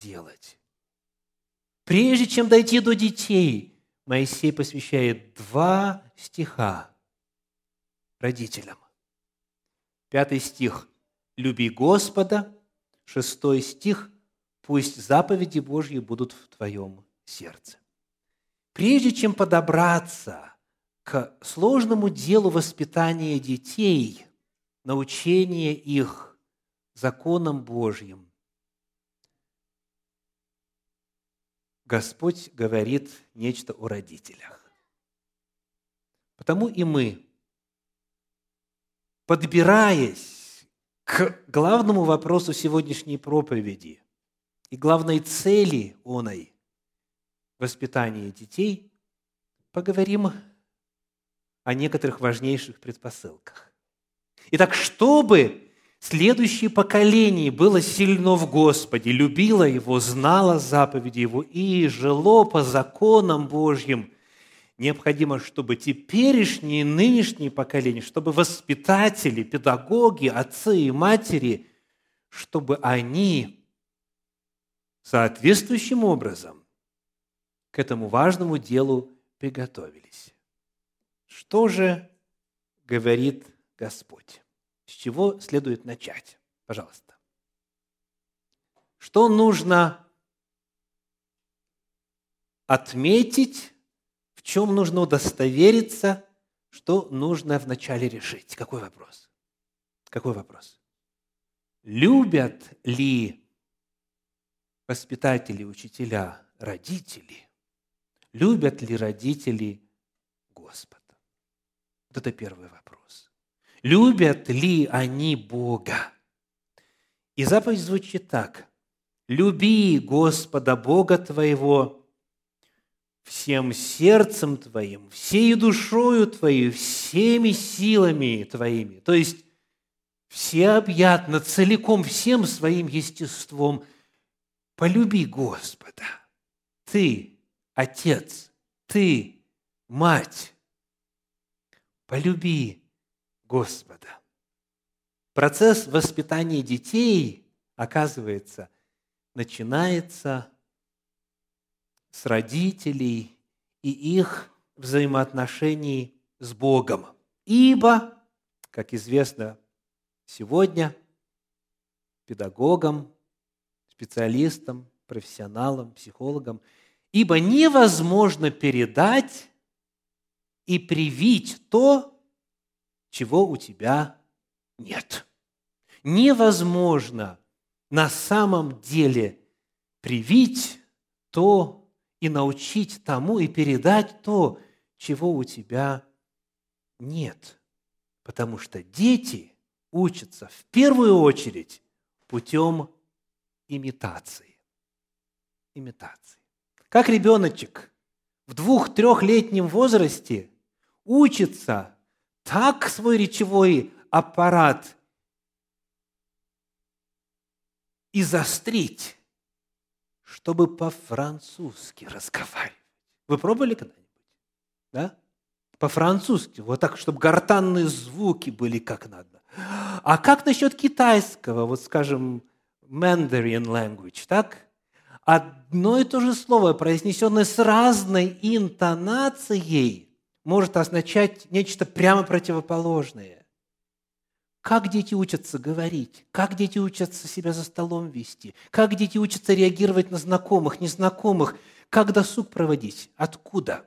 делать. Прежде чем дойти до детей, Моисей посвящает два стиха родителям. Пятый стих – «Люби Господа», шестой стих – «Пусть заповеди Божьи будут в твоем сердце». Прежде чем подобраться к сложному делу воспитания детей, научения их законам Божьим, Господь говорит нечто о родителях. Потому и мы, подбираясь к главному вопросу сегодняшней проповеди и главной цели оной воспитания детей, поговорим о некоторых важнейших предпосылках. Итак, чтобы следующее поколение было сильно в Господе, любило Его, знало заповеди Его и жило по законам Божьим, необходимо, чтобы теперешние нынешние поколения, чтобы воспитатели, педагоги, отцы и матери, чтобы они соответствующим образом к этому важному делу приготовились. Что же говорит Господь? С чего следует начать? Пожалуйста. Что нужно отметить, в чем нужно удостовериться, что нужно вначале решить? Какой вопрос? Какой вопрос? Любят ли воспитатели, учителя, родители? Любят ли родители Господа? Вот это первый вопрос. Любят ли они Бога? И заповедь звучит так. «Люби Господа Бога твоего всем сердцем твоим, всей душою твоей, всеми силами твоими». То есть, всеобъятно, целиком, всем своим естеством полюби Господа. Ты, отец, ты, мать, полюби Господа. Процесс воспитания детей, оказывается, начинается с родителей и их взаимоотношений с Богом. Ибо, как известно сегодня, педагогам, специалистам, профессионалам, психологам, ибо невозможно передать и привить то, чего у тебя нет. Невозможно на самом деле привить то и научить тому и передать то, чего у тебя нет. Потому что дети учатся в первую очередь путем имитации. Имитации. Как ребеночек в двух-трехлетнем возрасте учится так свой речевой аппарат и застрить, чтобы по-французски разговаривать. Вы пробовали когда-нибудь? Да? По-французски, вот так, чтобы гортанные звуки были как надо. А как насчет китайского, вот скажем, Mandarin language, так? Одно и то же слово, произнесенное с разной интонацией – может означать нечто прямо противоположное. Как дети учатся говорить? Как дети учатся себя за столом вести? Как дети учатся реагировать на знакомых, незнакомых? Как досуг проводить? Откуда?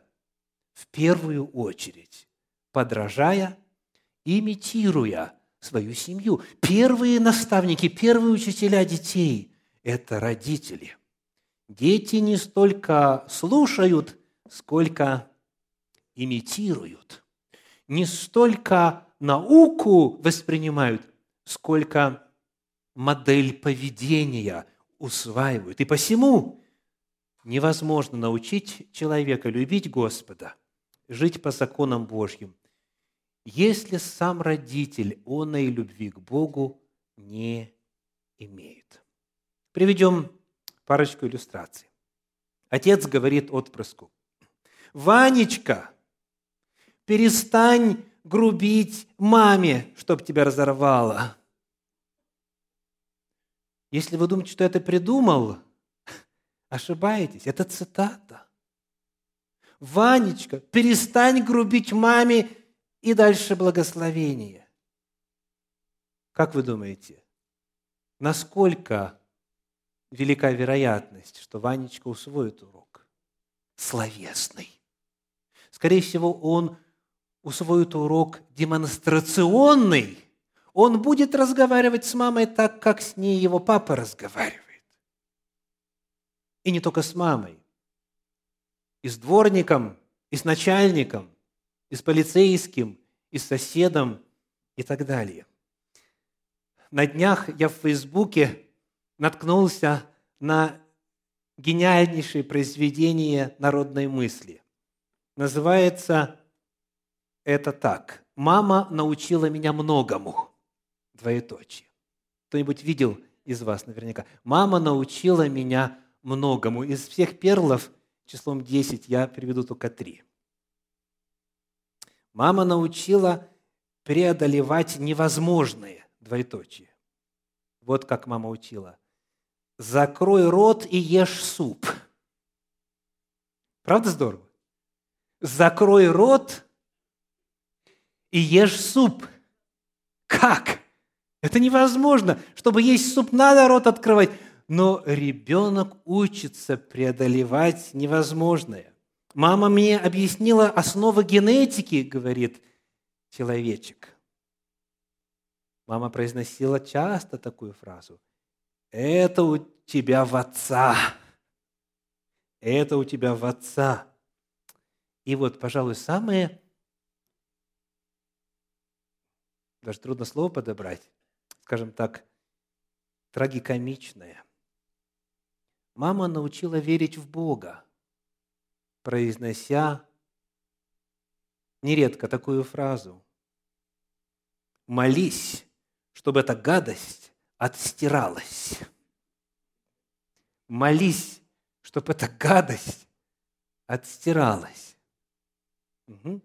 В первую очередь, подражая, имитируя свою семью. Первые наставники, первые учителя детей – это родители. Дети не столько слушают, сколько имитируют. Не столько науку воспринимают, сколько модель поведения усваивают. И посему невозможно научить человека любить Господа, жить по законам Божьим, если сам родитель оной любви к Богу не имеет. Приведем парочку иллюстраций. Отец говорит отпрыску, «Ванечка, перестань грубить маме, чтоб тебя разорвало. Если вы думаете, что это придумал Ошибаетесь, это цитата. Ванечка, перестань грубить маме и дальше благословение. Как вы думаете, насколько велика вероятность, что Ванечка усвоит урок? Словесный. Скорее всего, он усвоит урок демонстрационный. Он будет разговаривать с мамой так, как с ней его папа разговаривает. И не только с мамой. И с дворником, и с начальником, и с полицейским, и с соседом, и так далее. На днях я в Фейсбуке наткнулся на гениальнейшее произведение народной мысли. Называется это так. «Мама научила меня многому». Двоеточие. Кто-нибудь видел из вас наверняка? «Мама научила меня многому». Из всех перлов числом 10 я приведу только три. Мама научила преодолевать невозможное. Двоеточие. Вот как мама учила. Закрой рот и ешь суп. Правда здорово? Закрой рот и ешь суп. Как? Это невозможно. Чтобы есть суп, надо рот открывать. Но ребенок учится преодолевать невозможное. Мама мне объяснила основы генетики, говорит человечек. Мама произносила часто такую фразу. Это у тебя в отца. Это у тебя в отца. И вот, пожалуй, самое даже трудно слово подобрать, скажем так, трагикомичное. Мама научила верить в Бога, произнося нередко такую фразу. «Молись, чтобы эта гадость отстиралась». Молись, чтобы эта гадость отстиралась. Угу.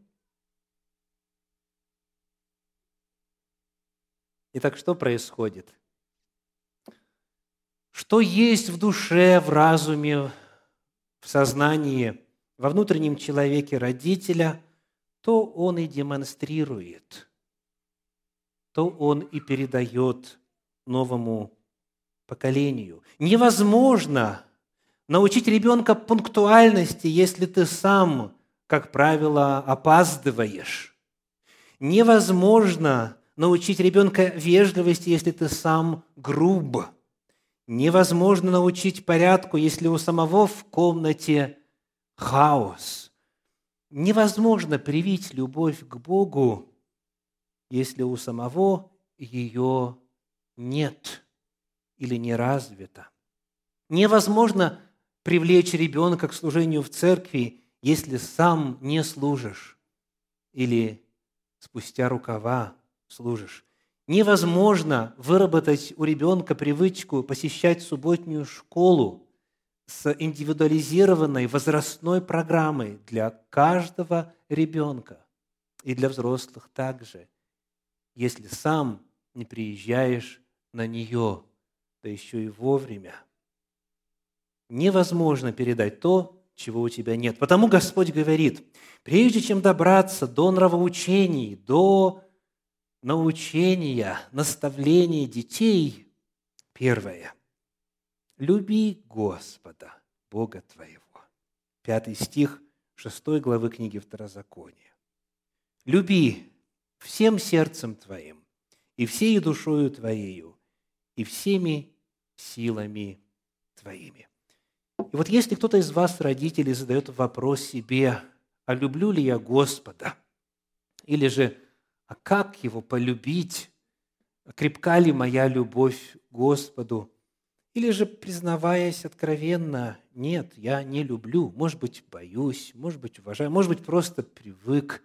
Итак, что происходит? Что есть в душе, в разуме, в сознании, во внутреннем человеке родителя, то он и демонстрирует, то он и передает новому поколению. Невозможно научить ребенка пунктуальности, если ты сам, как правило, опаздываешь. Невозможно научить ребенка вежливости, если ты сам груб. Невозможно научить порядку, если у самого в комнате хаос. Невозможно привить любовь к Богу, если у самого ее нет или не развита. Невозможно привлечь ребенка к служению в церкви, если сам не служишь или спустя рукава служишь. Невозможно выработать у ребенка привычку посещать субботнюю школу с индивидуализированной возрастной программой для каждого ребенка и для взрослых также, если сам не приезжаешь на нее, да еще и вовремя. Невозможно передать то, чего у тебя нет. Потому Господь говорит, прежде чем добраться до нравоучений, до научения, наставления детей, первое – люби Господа, Бога твоего. Пятый стих шестой главы книги Второзакония. Люби всем сердцем твоим, и всей душою твоею, и всеми силами твоими. И вот если кто-то из вас, родителей, задает вопрос себе, а люблю ли я Господа? Или же а как его полюбить? Крепка ли моя любовь Господу? Или же, признаваясь откровенно, нет, я не люблю, может быть, боюсь, может быть, уважаю, может быть, просто привык.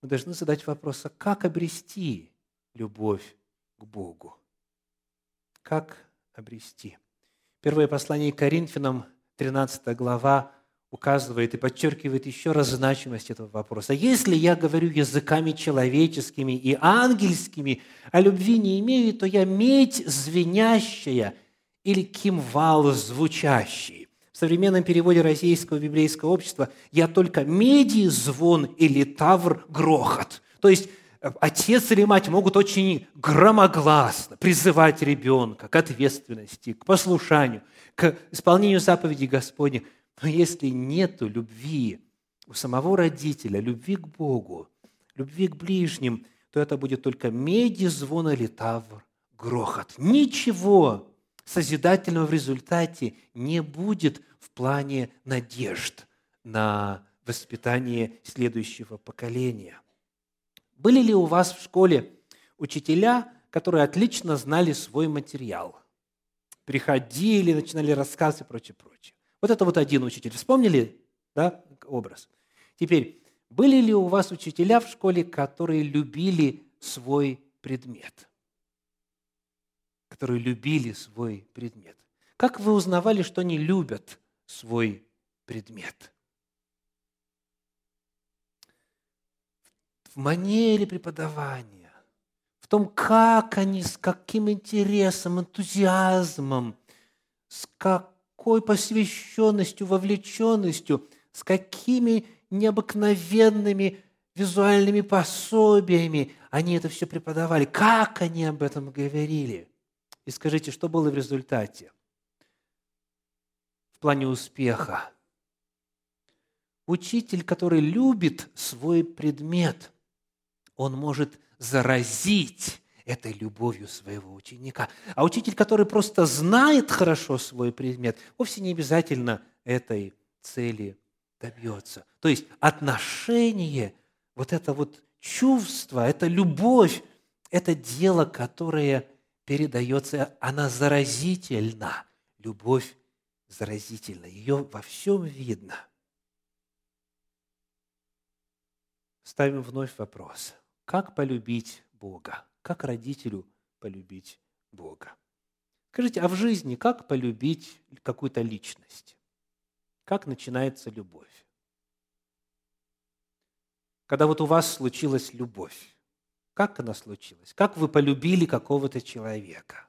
Мы должны задать вопрос, а как обрести любовь к Богу? Как обрести? Первое послание к Коринфянам, 13 глава, указывает и подчеркивает еще раз значимость этого вопроса. Если я говорю языками человеческими и ангельскими, а любви не имею, то я медь звенящая или кимвал звучащий. в современном переводе Российского библейского общества «я только меди, звон или тавр, грохот». То есть э, отец или мать могут очень громогласно призывать ребенка к ответственности, к послушанию, к исполнению заповедей Господних. Но если нет любви у самого родителя, любви к Богу, любви к ближним, то это будет только меди, звон или тавр, грохот. Ничего созидательного в результате не будет в плане надежд на воспитание следующего поколения. Были ли у вас в школе учителя, которые отлично знали свой материал? Приходили, начинали рассказы и прочее, прочее. Вот это вот один учитель. Вспомнили да, образ? Теперь, были ли у вас учителя в школе, которые любили свой предмет? Которые любили свой предмет. Как вы узнавали, что они любят свой предмет. В манере преподавания, в том, как они, с каким интересом, энтузиазмом, с какой посвященностью, вовлеченностью, с какими необыкновенными визуальными пособиями они это все преподавали, как они об этом говорили. И скажите, что было в результате? в плане успеха. Учитель, который любит свой предмет, он может заразить этой любовью своего ученика. А учитель, который просто знает хорошо свой предмет, вовсе не обязательно этой цели добьется. То есть отношение, вот это вот чувство, это любовь, это дело, которое передается, она заразительна. Любовь заразительна, ее во всем видно. Ставим вновь вопрос. Как полюбить Бога? Как родителю полюбить Бога? Скажите, а в жизни как полюбить какую-то личность? Как начинается любовь? Когда вот у вас случилась любовь, как она случилась? Как вы полюбили какого-то человека?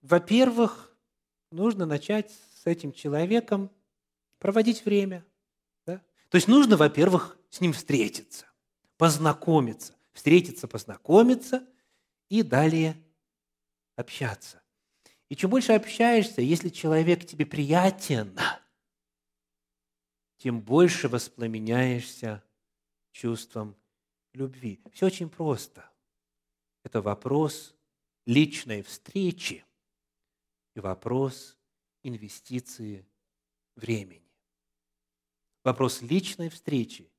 Во-первых, нужно начать с этим человеком проводить время. То есть нужно, во-первых, с ним встретиться, познакомиться, встретиться, познакомиться и далее общаться. И чем больше общаешься, если человек тебе приятен, тем больше воспламеняешься чувством любви. Все очень просто. Это вопрос личной встречи – и вопрос инвестиции времени. Вопрос личной встречи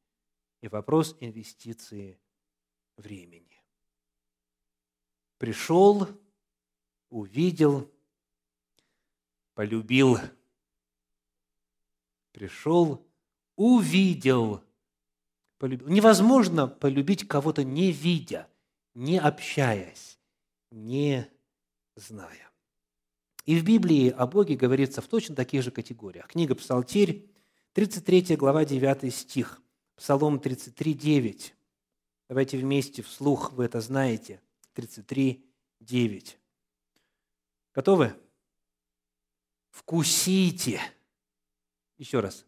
и вопрос инвестиции времени. Пришел, увидел, полюбил. Пришел, увидел, полюбил. Невозможно полюбить кого-то не видя, не общаясь, не зная. И в Библии о Боге говорится в точно таких же категориях. Книга Псалтирь, 33 глава, 9 стих. Псалом 33, 9. Давайте вместе вслух, вы это знаете. 33, 9. Готовы? Вкусите. Еще раз.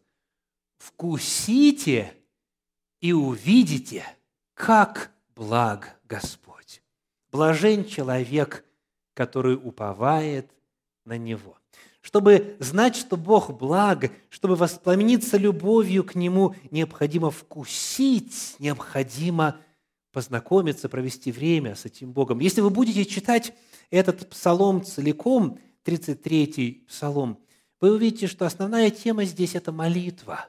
Вкусите и увидите, как благ Господь. Блажен человек, который уповает на Него. Чтобы знать, что Бог благ, чтобы воспламениться любовью к Нему, необходимо вкусить, необходимо познакомиться, провести время с этим Богом. Если вы будете читать этот псалом целиком, 33-й псалом, вы увидите, что основная тема здесь – это молитва.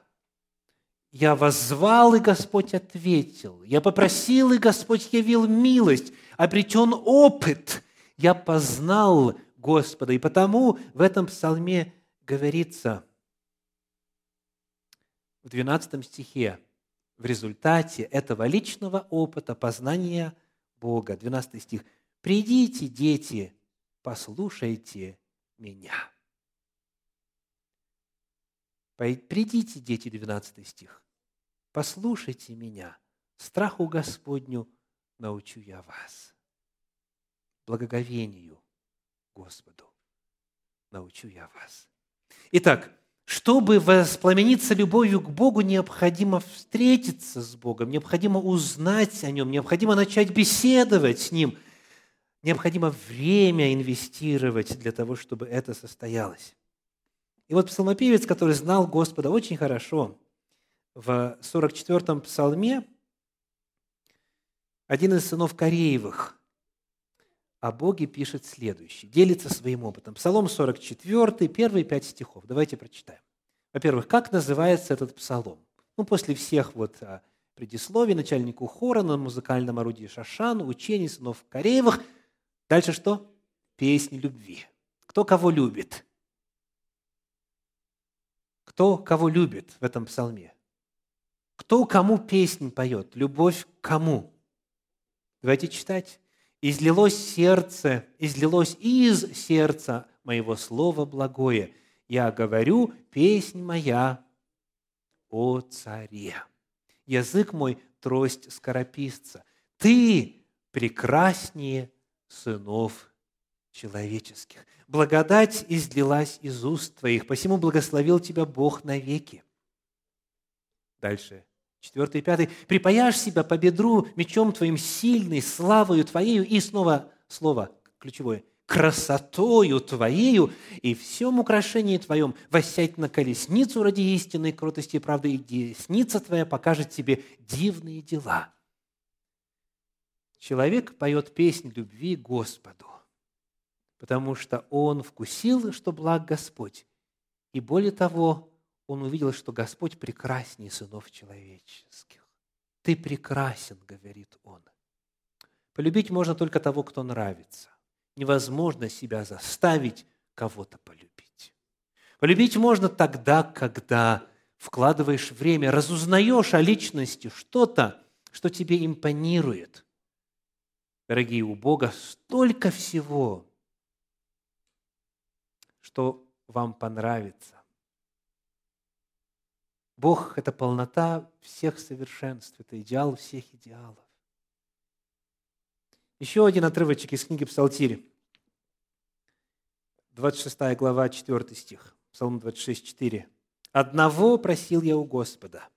«Я воззвал, и Господь ответил. Я попросил, и Господь явил милость. Обретен опыт. Я познал Господа. И потому в этом псалме говорится в 12 стихе, в результате этого личного опыта познания Бога, 12 стих, «Придите, дети, послушайте меня». Придите, дети, 12 стих, послушайте меня, страху Господню научу я вас. благоговению Господу. Научу я вас. Итак, чтобы воспламениться любовью к Богу, необходимо встретиться с Богом, необходимо узнать о Нем, необходимо начать беседовать с Ним, необходимо время инвестировать для того, чтобы это состоялось. И вот псалмопевец, который знал Господа очень хорошо, в 44-м псалме один из сынов Кореевых о Боге пишет следующее, делится своим опытом. Псалом 44, первые пять стихов. Давайте прочитаем. Во-первых, как называется этот псалом? Ну, после всех вот а, предисловий начальнику хора на музыкальном орудии Шашан, учений сынов Кореевых. Дальше что? Песни любви. Кто кого любит? Кто кого любит в этом псалме? Кто кому песнь поет? Любовь к кому? Давайте читать излилось сердце, излилось из сердца моего слова благое. Я говорю, песнь моя о царе. Язык мой – трость скорописца. Ты прекраснее сынов человеческих. Благодать излилась из уст твоих, посему благословил тебя Бог навеки. Дальше Четвертый и пятый. «Припаяшь себя по бедру мечом твоим сильный, славою твоею» и снова слово ключевое красотою Твоею и всем украшении Твоем воссядь на колесницу ради истинной кротости и правды, и десница Твоя покажет тебе дивные дела». Человек поет песнь любви Господу, потому что он вкусил, что благ Господь, и более того, он увидел, что Господь прекраснее сынов человеческих. «Ты прекрасен», — говорит он. Полюбить можно только того, кто нравится. Невозможно себя заставить кого-то полюбить. Полюбить можно тогда, когда вкладываешь время, разузнаешь о личности что-то, что тебе импонирует. Дорогие, у Бога столько всего, что вам понравится. Бог – это полнота всех совершенств, это идеал всех идеалов. Еще один отрывочек из книги Псалтири. 26 глава, 4 стих. Псалом 26, 4. «Одного просил я у Господа,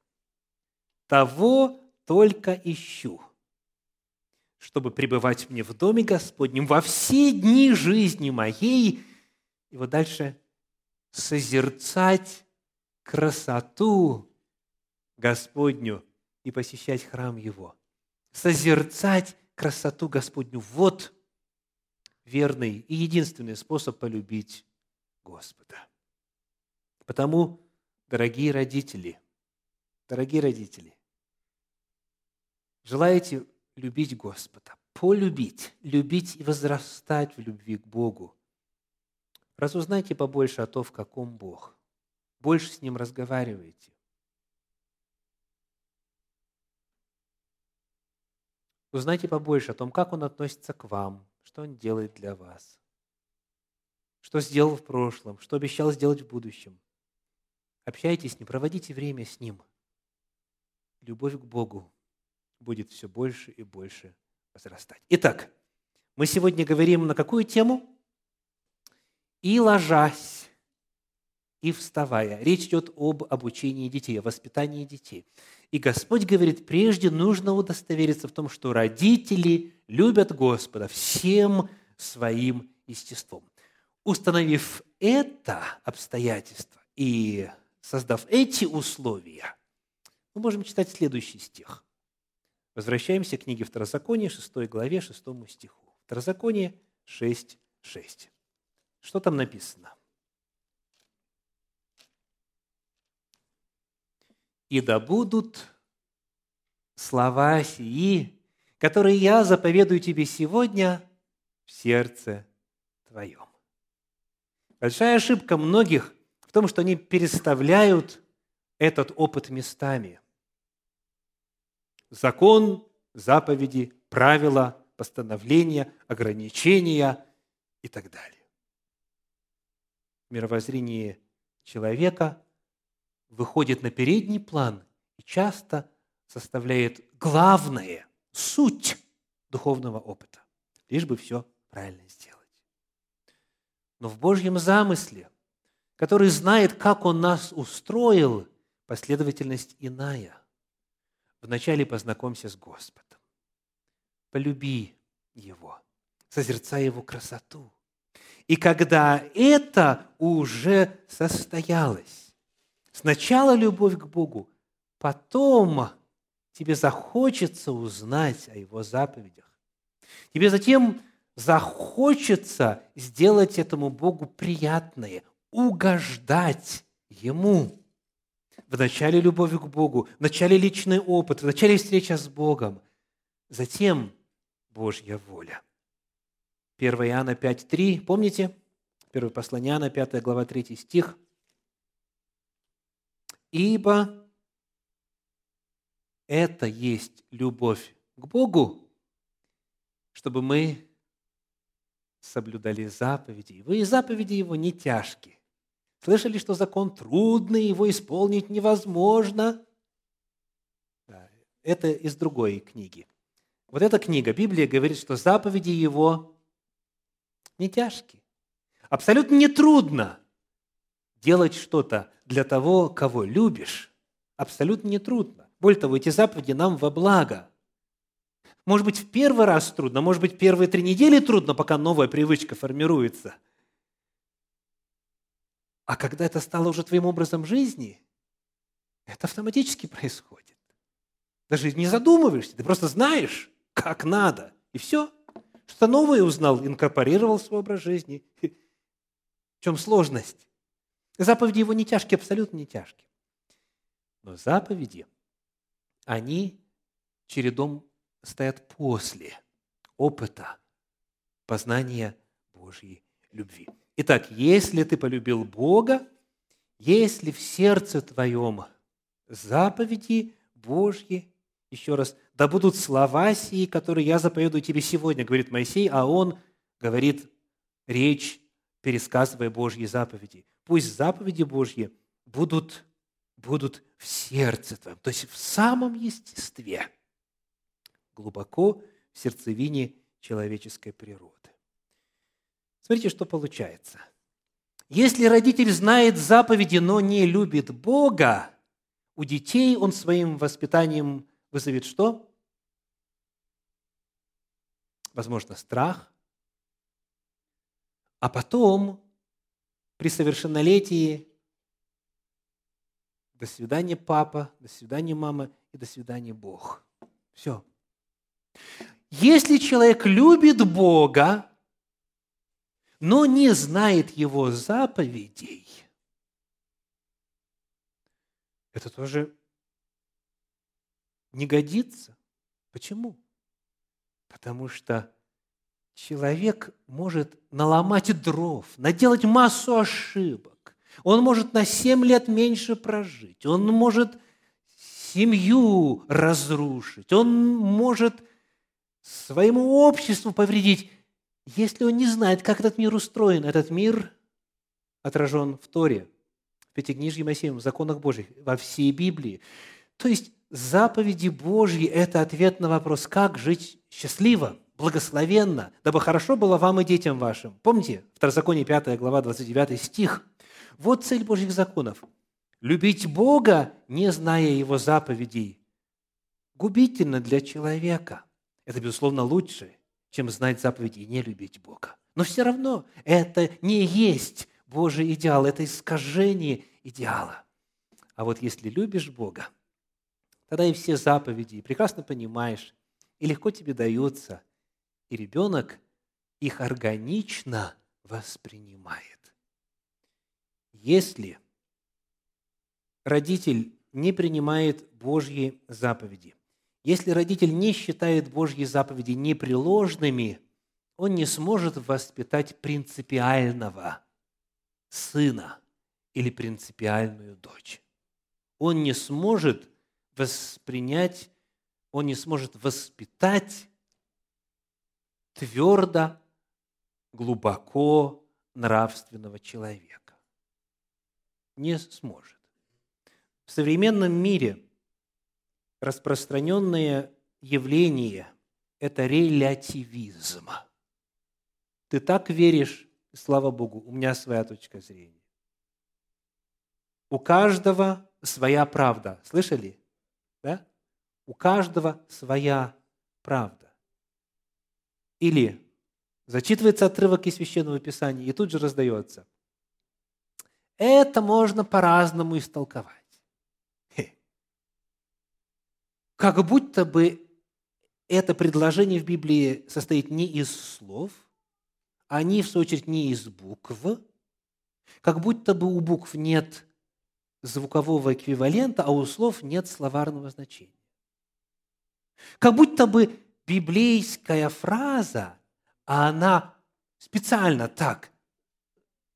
того только ищу, чтобы пребывать мне в доме Господнем во все дни жизни моей». И вот дальше «созерцать красоту Господню и посещать храм Его. Созерцать красоту Господню. Вот верный и единственный способ полюбить Господа. Потому, дорогие родители, дорогие родители, желаете любить Господа, полюбить, любить и возрастать в любви к Богу, разузнайте побольше о том, в каком Бог – больше с Ним разговаривайте. Узнайте побольше о том, как Он относится к вам, что Он делает для вас, что сделал в прошлом, что обещал сделать в будущем. Общайтесь с Ним, проводите время с Ним. Любовь к Богу будет все больше и больше возрастать. Итак, мы сегодня говорим на какую тему? «И ложась и вставая. Речь идет об обучении детей, о воспитании детей. И Господь говорит, прежде нужно удостовериться в том, что родители любят Господа всем своим естеством. Установив это обстоятельство и создав эти условия, мы можем читать следующий стих. Возвращаемся к книге Второзакония, 6 главе, 6 стиху. Второзаконие 6, 6. Что там написано? И да будут слова сии, которые я заповедую тебе сегодня в сердце твоем. Большая ошибка многих в том, что они переставляют этот опыт местами. Закон, заповеди, правила, постановления, ограничения и так далее. В мировоззрении человека выходит на передний план и часто составляет главное, суть духовного опыта, лишь бы все правильно сделать. Но в Божьем замысле, который знает, как Он нас устроил, последовательность иная. Вначале познакомься с Господом. Полюби Его, созерцай Его красоту. И когда это уже состоялось, сначала любовь к Богу, потом тебе захочется узнать о Его заповедях. Тебе затем захочется сделать этому Богу приятное, угождать Ему. В начале любовь к Богу, в начале личный опыт, в начале встреча с Богом. Затем Божья воля. 1 Иоанна 5.3, помните? Первое послание Иоанна, 5 глава, 3 стих. «Ибо это есть любовь к Богу, чтобы мы соблюдали заповеди Его. И заповеди Его не тяжкие. Слышали, что закон трудный, его исполнить невозможно? Это из другой книги. Вот эта книга, Библия, говорит, что заповеди Его не тяжкие. Абсолютно не трудно делать что-то для того, кого любишь. Абсолютно не трудно. Более того, эти заповеди нам во благо. Может быть, в первый раз трудно, может быть, первые три недели трудно, пока новая привычка формируется. А когда это стало уже твоим образом жизни, это автоматически происходит. Даже не задумываешься, ты просто знаешь, как надо. И все. Что-то новое узнал, инкорпорировал в свой образ жизни. В чем сложность? Заповеди его не тяжкие, абсолютно не тяжкие. Но заповеди, они чередом стоят после опыта познания Божьей любви. Итак, если ты полюбил Бога, если в сердце твоем заповеди Божьи, еще раз, да будут слова сии, которые я заповедую тебе сегодня, говорит Моисей, а он говорит речь, пересказывая Божьи заповеди. Пусть заповеди Божьи будут, будут в сердце твоем, то есть в самом естестве – глубоко в сердцевине человеческой природы. Смотрите, что получается. Если родитель знает заповеди, но не любит Бога, у детей он своим воспитанием вызовет что? Возможно, страх. А потом, при совершеннолетии, до свидания, папа, до свидания, мама и до свидания, Бог. Все. Если человек любит Бога, но не знает Его заповедей, это тоже не годится. Почему? Потому что человек может наломать дров, наделать массу ошибок. Он может на 7 лет меньше прожить. Он может семью разрушить. Он может своему обществу повредить, если он не знает, как этот мир устроен. Этот мир отражен в Торе, в Пятикнижье Моисеем, в законах Божьих, во всей Библии. То есть заповеди Божьи – это ответ на вопрос, как жить счастливо, благословенно, дабы хорошо было вам и детям вашим. Помните, Второзаконие 5 глава 29 стих. Вот цель Божьих законов. Любить Бога, не зная Его заповедей, губительно для человека – это, безусловно, лучше, чем знать заповеди и не любить Бога. Но все равно это не есть Божий идеал, это искажение идеала. А вот если любишь Бога, тогда и все заповеди прекрасно понимаешь, и легко тебе даются, и ребенок их органично воспринимает. Если родитель не принимает Божьи заповеди, если родитель не считает Божьи заповеди непреложными, он не сможет воспитать принципиального сына или принципиальную дочь. Он не сможет воспринять, он не сможет воспитать твердо, глубоко нравственного человека. Не сможет. В современном мире – распространенное явление – это релятивизм. Ты так веришь, слава Богу, у меня своя точка зрения. У каждого своя правда. Слышали? Да? У каждого своя правда. Или зачитывается отрывок из Священного Писания и тут же раздается. Это можно по-разному истолковать. Как будто бы это предложение в Библии состоит не из слов, не, в свою очередь, не из букв, как будто бы у букв нет звукового эквивалента, а у слов нет словарного значения. Как будто бы библейская фраза, а она специально так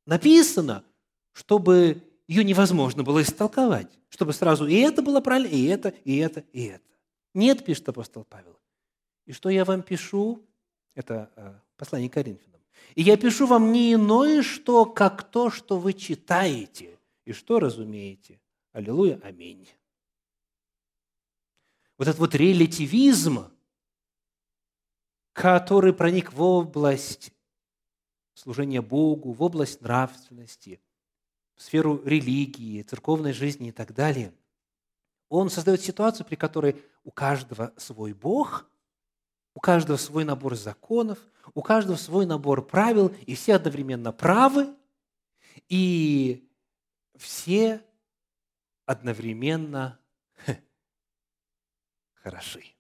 написана, чтобы ее невозможно было истолковать, чтобы сразу и это было правильно, и это, и это, и это. Нет, пишет апостол Павел. И что я вам пишу, это э, послание Коринфянам, и я пишу вам не иное, что как то, что вы читаете и что разумеете. Аллилуйя, аминь. Вот этот вот релятивизм, который проник в область служения Богу, в область нравственности, в сферу религии, церковной жизни и так далее, он создает ситуацию, при которой у каждого свой Бог, у каждого свой набор законов, у каждого свой набор правил, и все одновременно правы, и все одновременно хороши.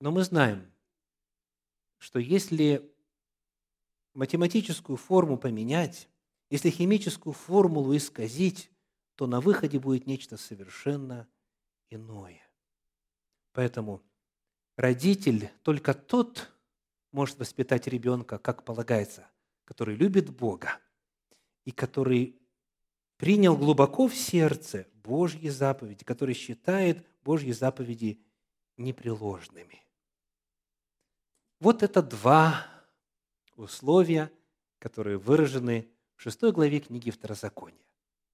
Но мы знаем, что если математическую форму поменять, если химическую формулу исказить, то на выходе будет нечто совершенно иное. Поэтому родитель, только тот может воспитать ребенка, как полагается, который любит Бога и который принял глубоко в сердце Божьи заповеди, который считает Божьи заповеди непреложными. Вот это два условия, которые выражены в шестой главе книги Второзакония.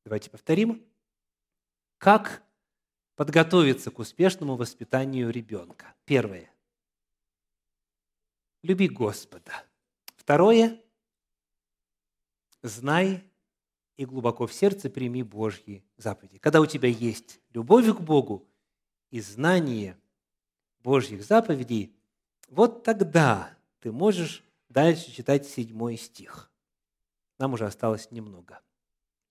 Давайте повторим. Как подготовиться к успешному воспитанию ребенка? Первое. Люби Господа. Второе. Знай и глубоко в сердце прими Божьи заповеди. Когда у тебя есть любовь к Богу и знание Божьих заповедей, вот тогда ты можешь дальше читать седьмой стих. Нам уже осталось немного.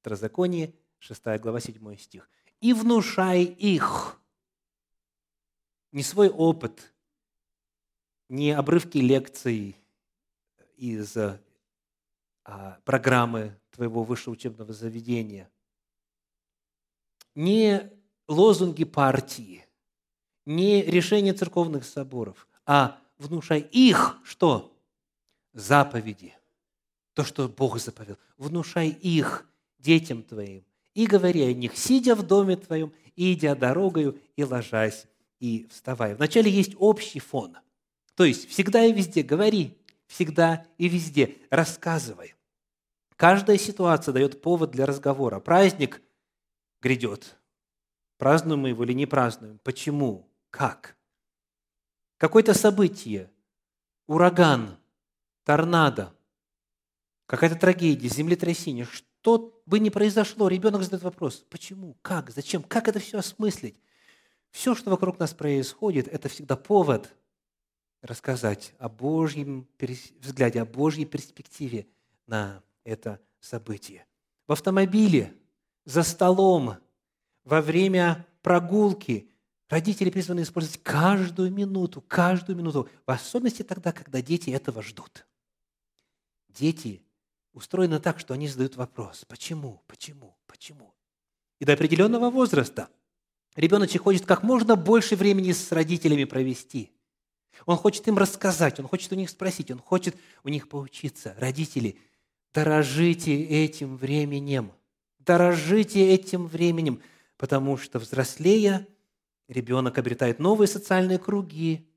Второзаконие, 6 глава, 7 стих. «И внушай их». Не свой опыт, не обрывки лекций из а, программы твоего высшего учебного заведения, не лозунги партии, не решения церковных соборов, а внушай их что? Заповеди. То, что Бог заповел. Внушай их детям твоим и говори о них, сидя в доме твоем, и идя дорогою, и ложась, и вставая. Вначале есть общий фон. То есть всегда и везде говори, всегда и везде рассказывай. Каждая ситуация дает повод для разговора. Праздник грядет. Празднуем мы его или не празднуем? Почему? Как? Какое-то событие, ураган, торнадо, какая-то трагедия, землетрясение, что бы ни произошло, ребенок задает вопрос, почему, как, зачем, как это все осмыслить? Все, что вокруг нас происходит, это всегда повод рассказать о Божьем взгляде, о Божьей перспективе на это событие. В автомобиле, за столом, во время прогулки родители призваны использовать каждую минуту, каждую минуту, в особенности тогда, когда дети этого ждут. Дети устроены так, что они задают вопрос, почему, почему, почему. И до определенного возраста ребеночек хочет как можно больше времени с родителями провести. Он хочет им рассказать, он хочет у них спросить, он хочет у них поучиться. Родители – Дорожите этим временем. Дорожите этим временем, потому что взрослея, ребенок обретает новые социальные круги,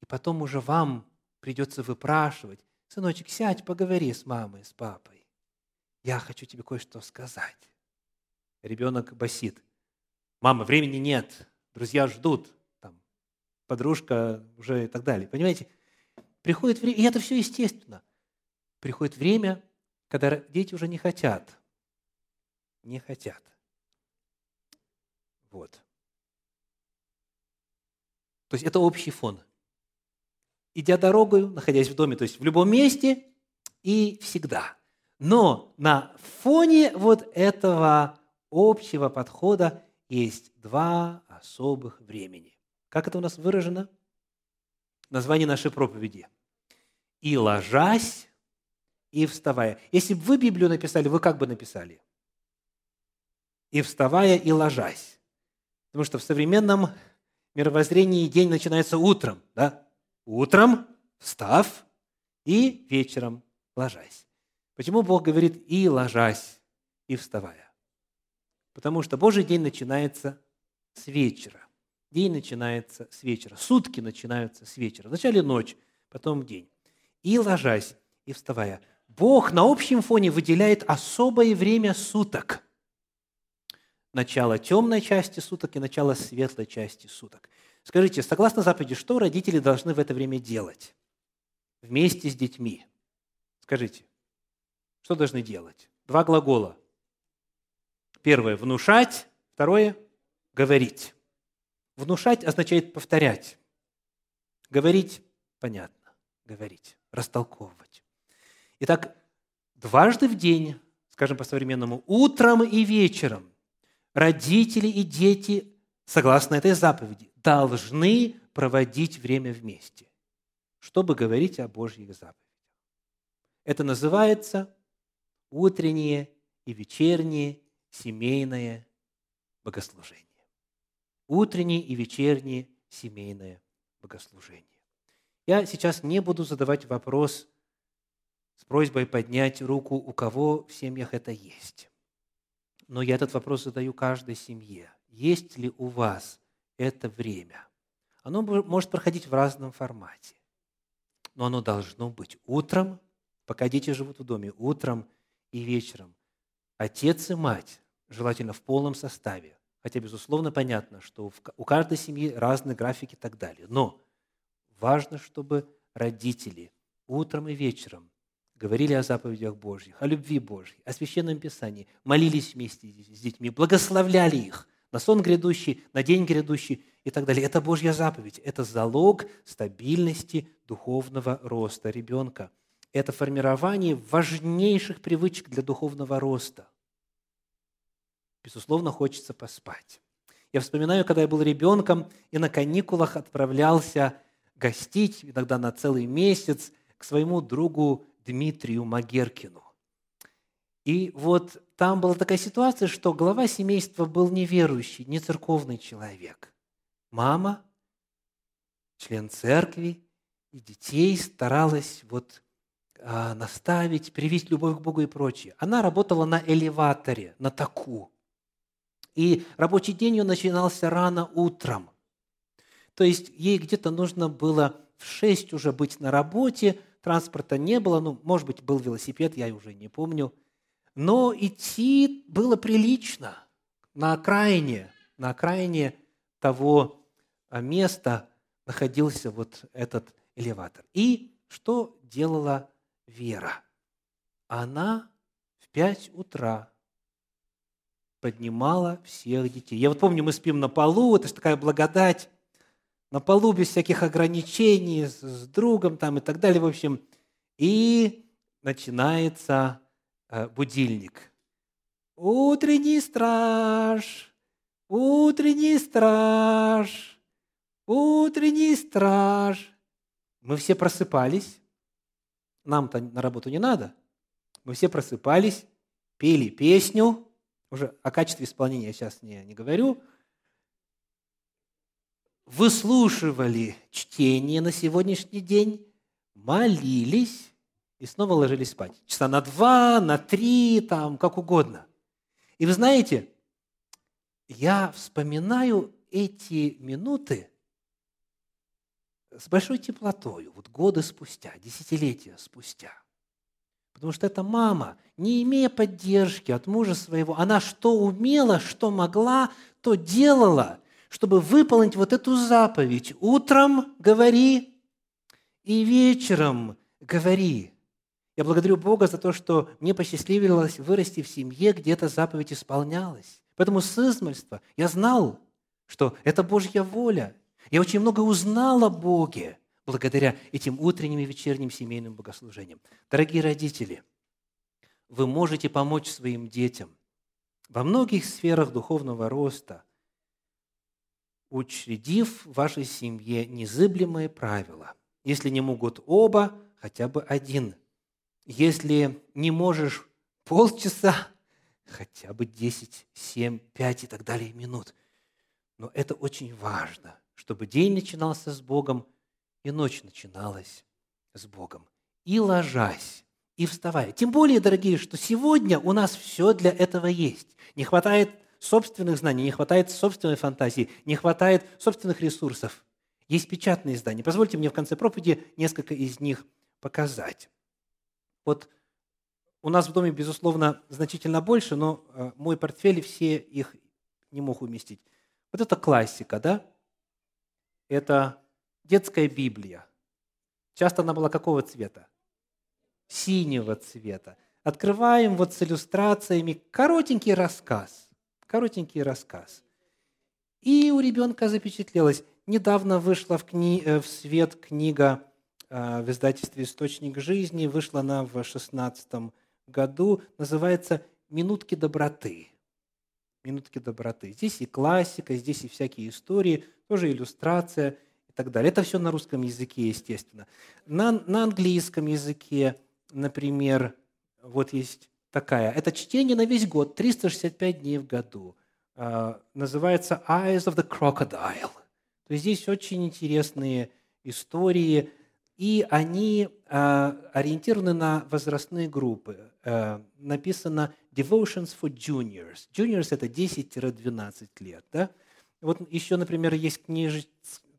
и потом уже вам придется выпрашивать. Сыночек, сядь, поговори с мамой, с папой. Я хочу тебе кое-что сказать. Ребенок басит. Мама, времени нет, друзья ждут. Там, подружка уже и так далее. Понимаете? Приходит время, и это все естественно. Приходит время, когда дети уже не хотят. Не хотят. Вот. То есть это общий фон. Идя дорогою, находясь в доме, то есть в любом месте и всегда. Но на фоне вот этого общего подхода есть два особых времени. Как это у нас выражено? Название нашей проповеди. «И ложась, и вставая». Если бы вы Библию написали, вы как бы написали? «И вставая, и ложась». Потому что в современном мировоззрении день начинается утром. Да? Утром, встав, и вечером ложась. Почему Бог говорит «и ложась, и вставая»? Потому что Божий день начинается с вечера. День начинается с вечера. Сутки начинаются с вечера. Вначале ночь, потом день. И ложась, и вставая. Бог на общем фоне выделяет особое время суток. Начало темной части суток и начало светлой части суток. Скажите, согласно заповеди, что родители должны в это время делать? Вместе с детьми. Скажите, что должны делать? Два глагола. Первое – внушать. Второе – говорить. Внушать означает повторять. Говорить – понятно. Говорить, растолковывать. Итак, дважды в день, скажем по-современному, утром и вечером, родители и дети, согласно этой заповеди, должны проводить время вместе, чтобы говорить о Божьих заповедях. Это называется утреннее и вечернее семейное богослужение утреннее и вечернее семейное богослужение. Я сейчас не буду задавать вопрос с просьбой поднять руку, у кого в семьях это есть. Но я этот вопрос задаю каждой семье. Есть ли у вас это время? Оно может проходить в разном формате. Но оно должно быть утром, пока дети живут в доме, утром и вечером. Отец и мать, желательно в полном составе, Хотя, безусловно, понятно, что у каждой семьи разные графики и так далее. Но важно, чтобы родители утром и вечером говорили о заповедях Божьих, о любви Божьей, о Священном Писании, молились вместе с детьми, благословляли их на сон грядущий, на день грядущий и так далее. Это Божья заповедь, это залог стабильности духовного роста ребенка. Это формирование важнейших привычек для духовного роста – Безусловно, хочется поспать. Я вспоминаю, когда я был ребенком и на каникулах отправлялся гостить, иногда на целый месяц, к своему другу Дмитрию Магеркину. И вот там была такая ситуация, что глава семейства был неверующий, не церковный человек. Мама, член церкви, и детей старалась вот а, наставить, привить любовь к Богу и прочее. Она работала на элеваторе, на таку. И рабочий день ее начинался рано утром. То есть ей где-то нужно было в 6 уже быть на работе, транспорта не было, ну, может быть, был велосипед, я уже не помню. Но идти было прилично, на окраине, на окраине того а, места находился вот этот элеватор. И что делала Вера? Она в 5 утра поднимала всех детей. Я вот помню, мы спим на полу, это же такая благодать, на полу без всяких ограничений, с, другом там и так далее, в общем. И начинается э, будильник. Утренний страж, утренний страж, утренний страж. Мы все просыпались. Нам-то на работу не надо. Мы все просыпались, пели песню, уже о качестве исполнения я сейчас не, не говорю, выслушивали чтение на сегодняшний день, молились и снова ложились спать. Часа на два, на три, там, как угодно. И вы знаете, я вспоминаю эти минуты с большой теплотой, вот годы спустя, десятилетия спустя. Потому что эта мама, не имея поддержки от мужа своего, она что умела, что могла, то делала, чтобы выполнить вот эту заповедь. Утром говори и вечером говори. Я благодарю Бога за то, что мне посчастливилось вырасти в семье, где эта заповедь исполнялась. Поэтому с измольства я знал, что это Божья воля. Я очень много узнал о Боге благодаря этим утренним и вечерним семейным богослужениям. Дорогие родители, вы можете помочь своим детям во многих сферах духовного роста, учредив в вашей семье незыблемые правила. Если не могут оба, хотя бы один. Если не можешь полчаса, хотя бы 10, 7, 5 и так далее минут. Но это очень важно, чтобы день начинался с Богом, и ночь начиналась с Богом. И ложась, и вставая. Тем более, дорогие, что сегодня у нас все для этого есть. Не хватает собственных знаний, не хватает собственной фантазии, не хватает собственных ресурсов. Есть печатные издания. Позвольте мне в конце проповеди несколько из них показать. Вот у нас в доме, безусловно, значительно больше, но э, мой портфель все их не мог уместить. Вот это классика, да? Это детская Библия. Часто она была какого цвета? Синего цвета. Открываем вот с иллюстрациями коротенький рассказ. Коротенький рассказ. И у ребенка запечатлелось. Недавно вышла в, кни... Э, в свет книга э, в издательстве «Источник жизни». Вышла она в 16 году, называется «Минутки доброты». «Минутки доброты». Здесь и классика, здесь и всякие истории, тоже иллюстрация и так далее. Это все на русском языке, естественно. На, на английском языке, например, вот есть такая. Это чтение на весь год, 365 дней в году. А, называется «Eyes of the Crocodile». То есть здесь очень интересные истории, и они э, ориентированы на возрастные группы. Э, написано «Devotions for Juniors». Juniors – это 10-12 лет. Да? Вот еще, например, есть книжица,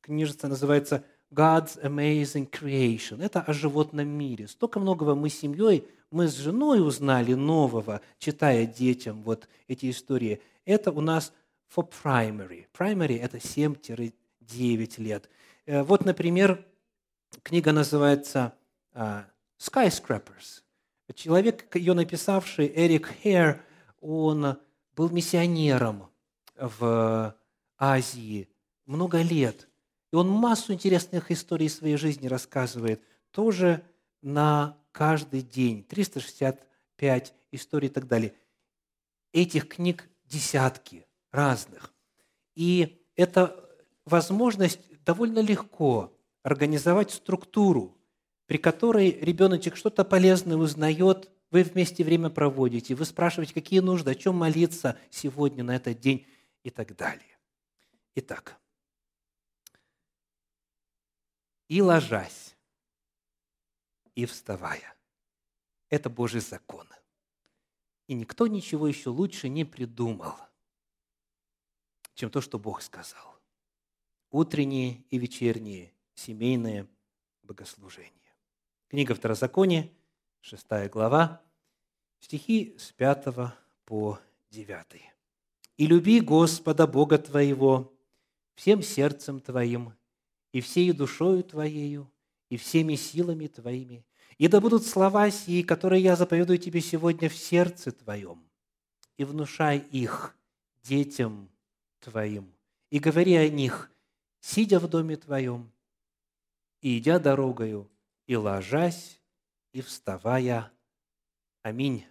книжица, называется «God's Amazing Creation». Это о животном мире. Столько многого мы с семьей, мы с женой узнали нового, читая детям вот эти истории. Это у нас for primary. Primary – это 7-9 лет. Э, вот, например, Книга называется uh, «Skyscrapers». Человек, ее написавший, Эрик Хейр, он был миссионером в Азии много лет. И он массу интересных историй своей жизни рассказывает. Тоже на каждый день. 365 историй и так далее. Этих книг десятки разных. И это возможность довольно легко организовать структуру, при которой ребеночек что-то полезное узнает, вы вместе время проводите, вы спрашиваете, какие нужды, о чем молиться сегодня, на этот день и так далее. Итак, и ложась, и вставая. Это Божий закон. И никто ничего еще лучше не придумал, чем то, что Бог сказал. Утренние и вечерние семейное богослужение. Книга Второзакония, 6 глава, стихи с 5 по 9. «И люби Господа Бога твоего всем сердцем твоим, и всей душою твоею, и всеми силами твоими, и да будут слова сии, которые я заповедую тебе сегодня в сердце твоем, и внушай их детям твоим, и говори о них, сидя в доме твоем, и идя дорогою, и ложась, и вставая. Аминь.